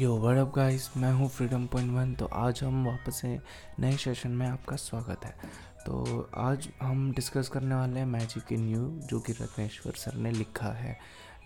यो word up guys मैं हूँ freedom point one तो आज हम वापस से नए सेशन में आपका स्वागत है। तो आज हम डिस्कस करने वाले हैं मैजिक इन यू जो कि रत्नेश्वर सर ने लिखा है।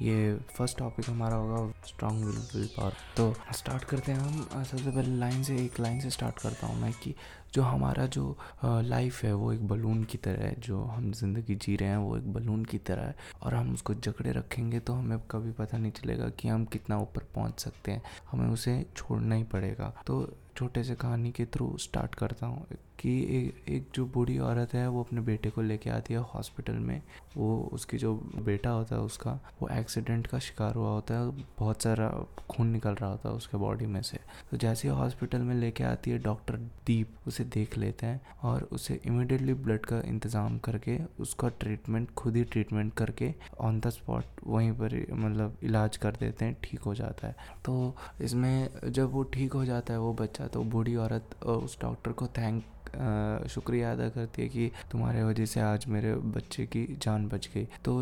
ये फ़र्स्ट टॉपिक हमारा होगा स्ट्रॉन्ग विल विल पावर तो स्टार्ट करते हैं हम। सबसे पहले लाइन से, एक लाइन से स्टार्ट करता हूँ मैं कि जो हमारा जो लाइफ है वो एक बलून की तरह है। जो हम ज़िंदगी जी रहे हैं वो एक बलून की तरह है और हम उसको जकड़े रखेंगे तो हमें कभी पता नहीं चलेगा कि हम कितना ऊपर पहुँच सकते हैं। हमें उसे छोड़ना ही पड़ेगा। तो छोटे से कहानी के थ्रू स्टार्ट करता हूँ कि एक एक जो बूढ़ी औरत है, वो अपने बेटे को लेके आती है हॉस्पिटल में। वो, उसकी जो बेटा होता है उसका, वो एक्सीडेंट का शिकार हुआ होता है। बहुत सारा खून निकल रहा होता है उसके बॉडी में से। तो जैसे ही हॉस्पिटल में लेके आती है डॉक्टर दीप, उसे देख लेते हैं और उसे इमिडिएटली ब्लड का इंतज़ाम करके, उसका ट्रीटमेंट, खुद ही ट्रीटमेंट करके ऑन द स्पॉट वहीं पर मतलब इलाज कर देते हैं, ठीक हो जाता है। तो इसमें जब वो ठीक हो जाता है, वो बच्चा तो बूढ़ी औरत उस डॉक्टर को थैंक शुक्रिया अदा करती है कि तुम्हारे वजह से आज मेरे बच्चे की जान बच गई। तो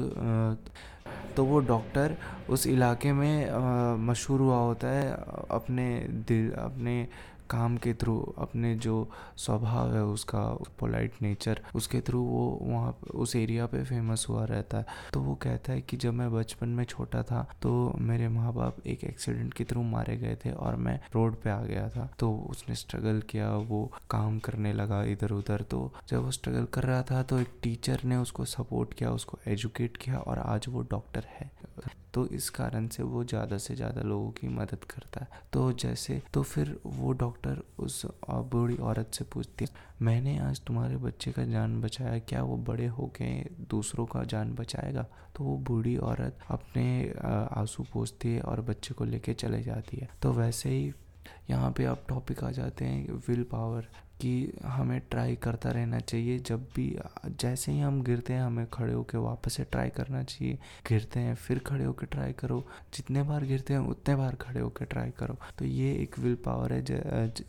तो वो डॉक्टर उस इलाके में मशहूर हुआ होता है, अपने दिल, अपने काम के थ्रू, अपने जो स्वभाव है उसका पोलाइट नेचर उसके थ्रू वो वहाँ उस एरिया पे फ़ेमस हुआ रहता है। तो वो कहता है कि जब मैं बचपन में छोटा था तो मेरे माँ बाप एक एक्सीडेंट के थ्रू मारे गए थे और मैं रोड पे आ गया था। तो उसने स्ट्रगल किया, वो काम करने लगा इधर उधर तो जब वो स्ट्रगल कर रहा था तो एक टीचर ने उसको सपोर्ट किया, उसको एजुकेट किया और आज वो डॉक्टर है। तो इस कारण से वो ज़्यादा से ज़्यादा लोगों की मदद करता है। तो जैसे तो फिर वो डॉक्टर उस बूढ़ी औरत से पूछती है, मैंने आज तुम्हारे बच्चे का जान बचाया, क्या वो बड़े होके दूसरों का जान बचाएगा? तो वो बूढ़ी औरत अपने आँसू पोसती है और बच्चे को लेके चले जाती है। तो वैसे ही यहाँ पे आप टॉपिक आ जाते हैं विल पावर कि हमें ट्राई करता रहना चाहिए। जब भी, जैसे ही हम गिरते हैं, हमें खड़े होकर वापस से ट्राई करना चाहिए। गिरते हैं, फिर खड़े होकर ट्राई करो। जितने बार गिरते हैं, उतने बार खड़े होकर ट्राई करो। तो ये एक विल पावर है।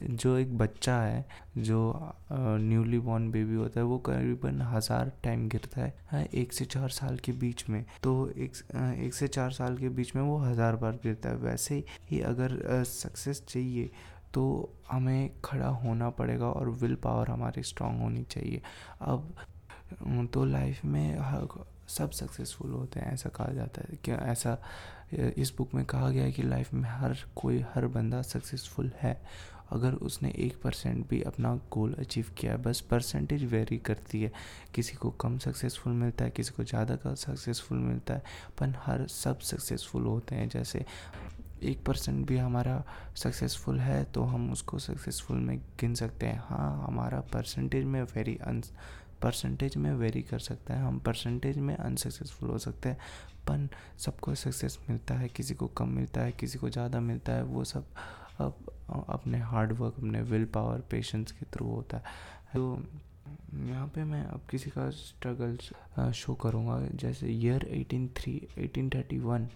जो एक बच्चा है, जो न्यूली बॉर्न बेबी होता है, वो करीबन हज़ार टाइम गिरता है एक से चार साल के बीच में। तो एक एक से चार साल के बीच में वो हज़ार बार गिरता है। वैसे ही अगर सक्सेस चाहिए तो हमें खड़ा होना पड़ेगा और विल पावर हमारी स्ट्रांग होनी चाहिए। अब तो लाइफ में सब सक्सेसफुल होते हैं, ऐसा कहा जाता है। क्या ऐसा इस बुक में कहा गया है कि लाइफ में हर कोई, हर बंदा सक्सेसफुल है। अगर उसने एक परसेंट भी अपना गोल अचीव किया है, बस परसेंटेज वेरी करती है। किसी को कम सक्सेसफुल मिलता है, किसी को ज़्यादा का सक्सेसफुल मिलता है, पर हर सब सक्सेसफुल होते हैं। जैसे एक परसेंट भी हमारा सक्सेसफुल है तो हम उसको सक्सेसफुल में गिन सकते हैं। हाँ हमारा परसेंटेज में वेरी अन परसेंटेज में वेरी कर सकता है। हम परसेंटेज में अनसक्सेसफुल हो सकते हैं, पर सबको सक्सेस मिलता है, किसी को कम मिलता है, किसी को ज़्यादा मिलता है, वो सब अब, अपने हार्डवर्क अपने विल पावर पेशेंस के थ्रू होता है। तो यहाँ पे मैं अब किसी का स्ट्रगल शो करूँगा। जैसे year eighteen three eighteen thirty one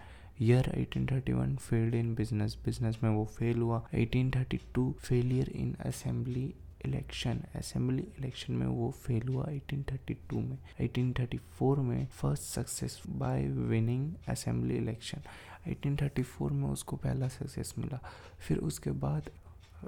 year 1831 failed in business business में वो फेल हुआ. 1832 failure in assembly election assembly election में वो फेल हुआ 1832 में. 1834 में first success by winning assembly election 1834 में उसको पहला सक्सेस मिला. फिर उसके बाद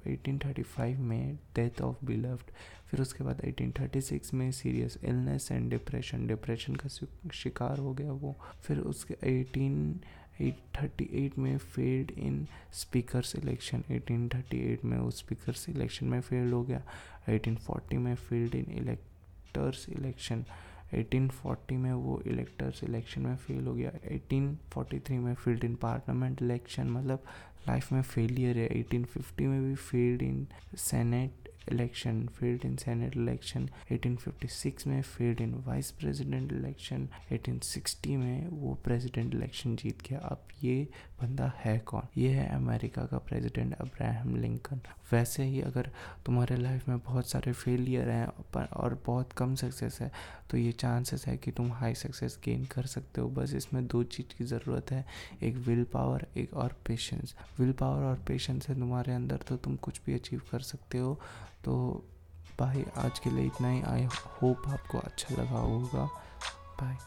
1835 में डेथ ऑफ़ बिलव्ड फिर उसके बाद 1836 में serious illness and depression depression का शिकार हो गया वो. फिर उसके 18 1838 में फेल्ड इन स्पीकर इलेक्शन 1838 में वो स्पीकर इलेक्शन में फेल्ड हो गया. 1840 में फेल्ड इन इलेक्टर्स इलेक्शन 1840 में वो इलेक्टर्स इलेक्शन में फेल हो गया. 1843 में फेल्ड इन पार्लियामेंट इलेक्शन मतलब लाइफ में फेलियर है. 1850 में भी failed in senate election failed in senate election 1856 में failed in vice president election 1860 में वो प्रेसिडेंट इलेक्शन जीत गया। अब ये बंदा है कौन? ये है अमेरिका का प्रेसिडेंट अब्राहम लिंकन वैसे ही अगर तुम्हारे लाइफ में बहुत सारे फेलियर हैं और बहुत कम सक्सेस है तो ये चांसेस है कि तुम हाई सक्सेस गेन कर सकते हो। बस इसमें दो चीज़ की ज़रूरत है, एक विल पावर एक और पेशेंस विल पावर और पेशेंस है तुम्हारे अंदर तो तुम कुछ भी अचीव कर सकते हो। तो भाई आज के लिए इतना ही। आई होप आपको अच्छा लगा होगा। बाय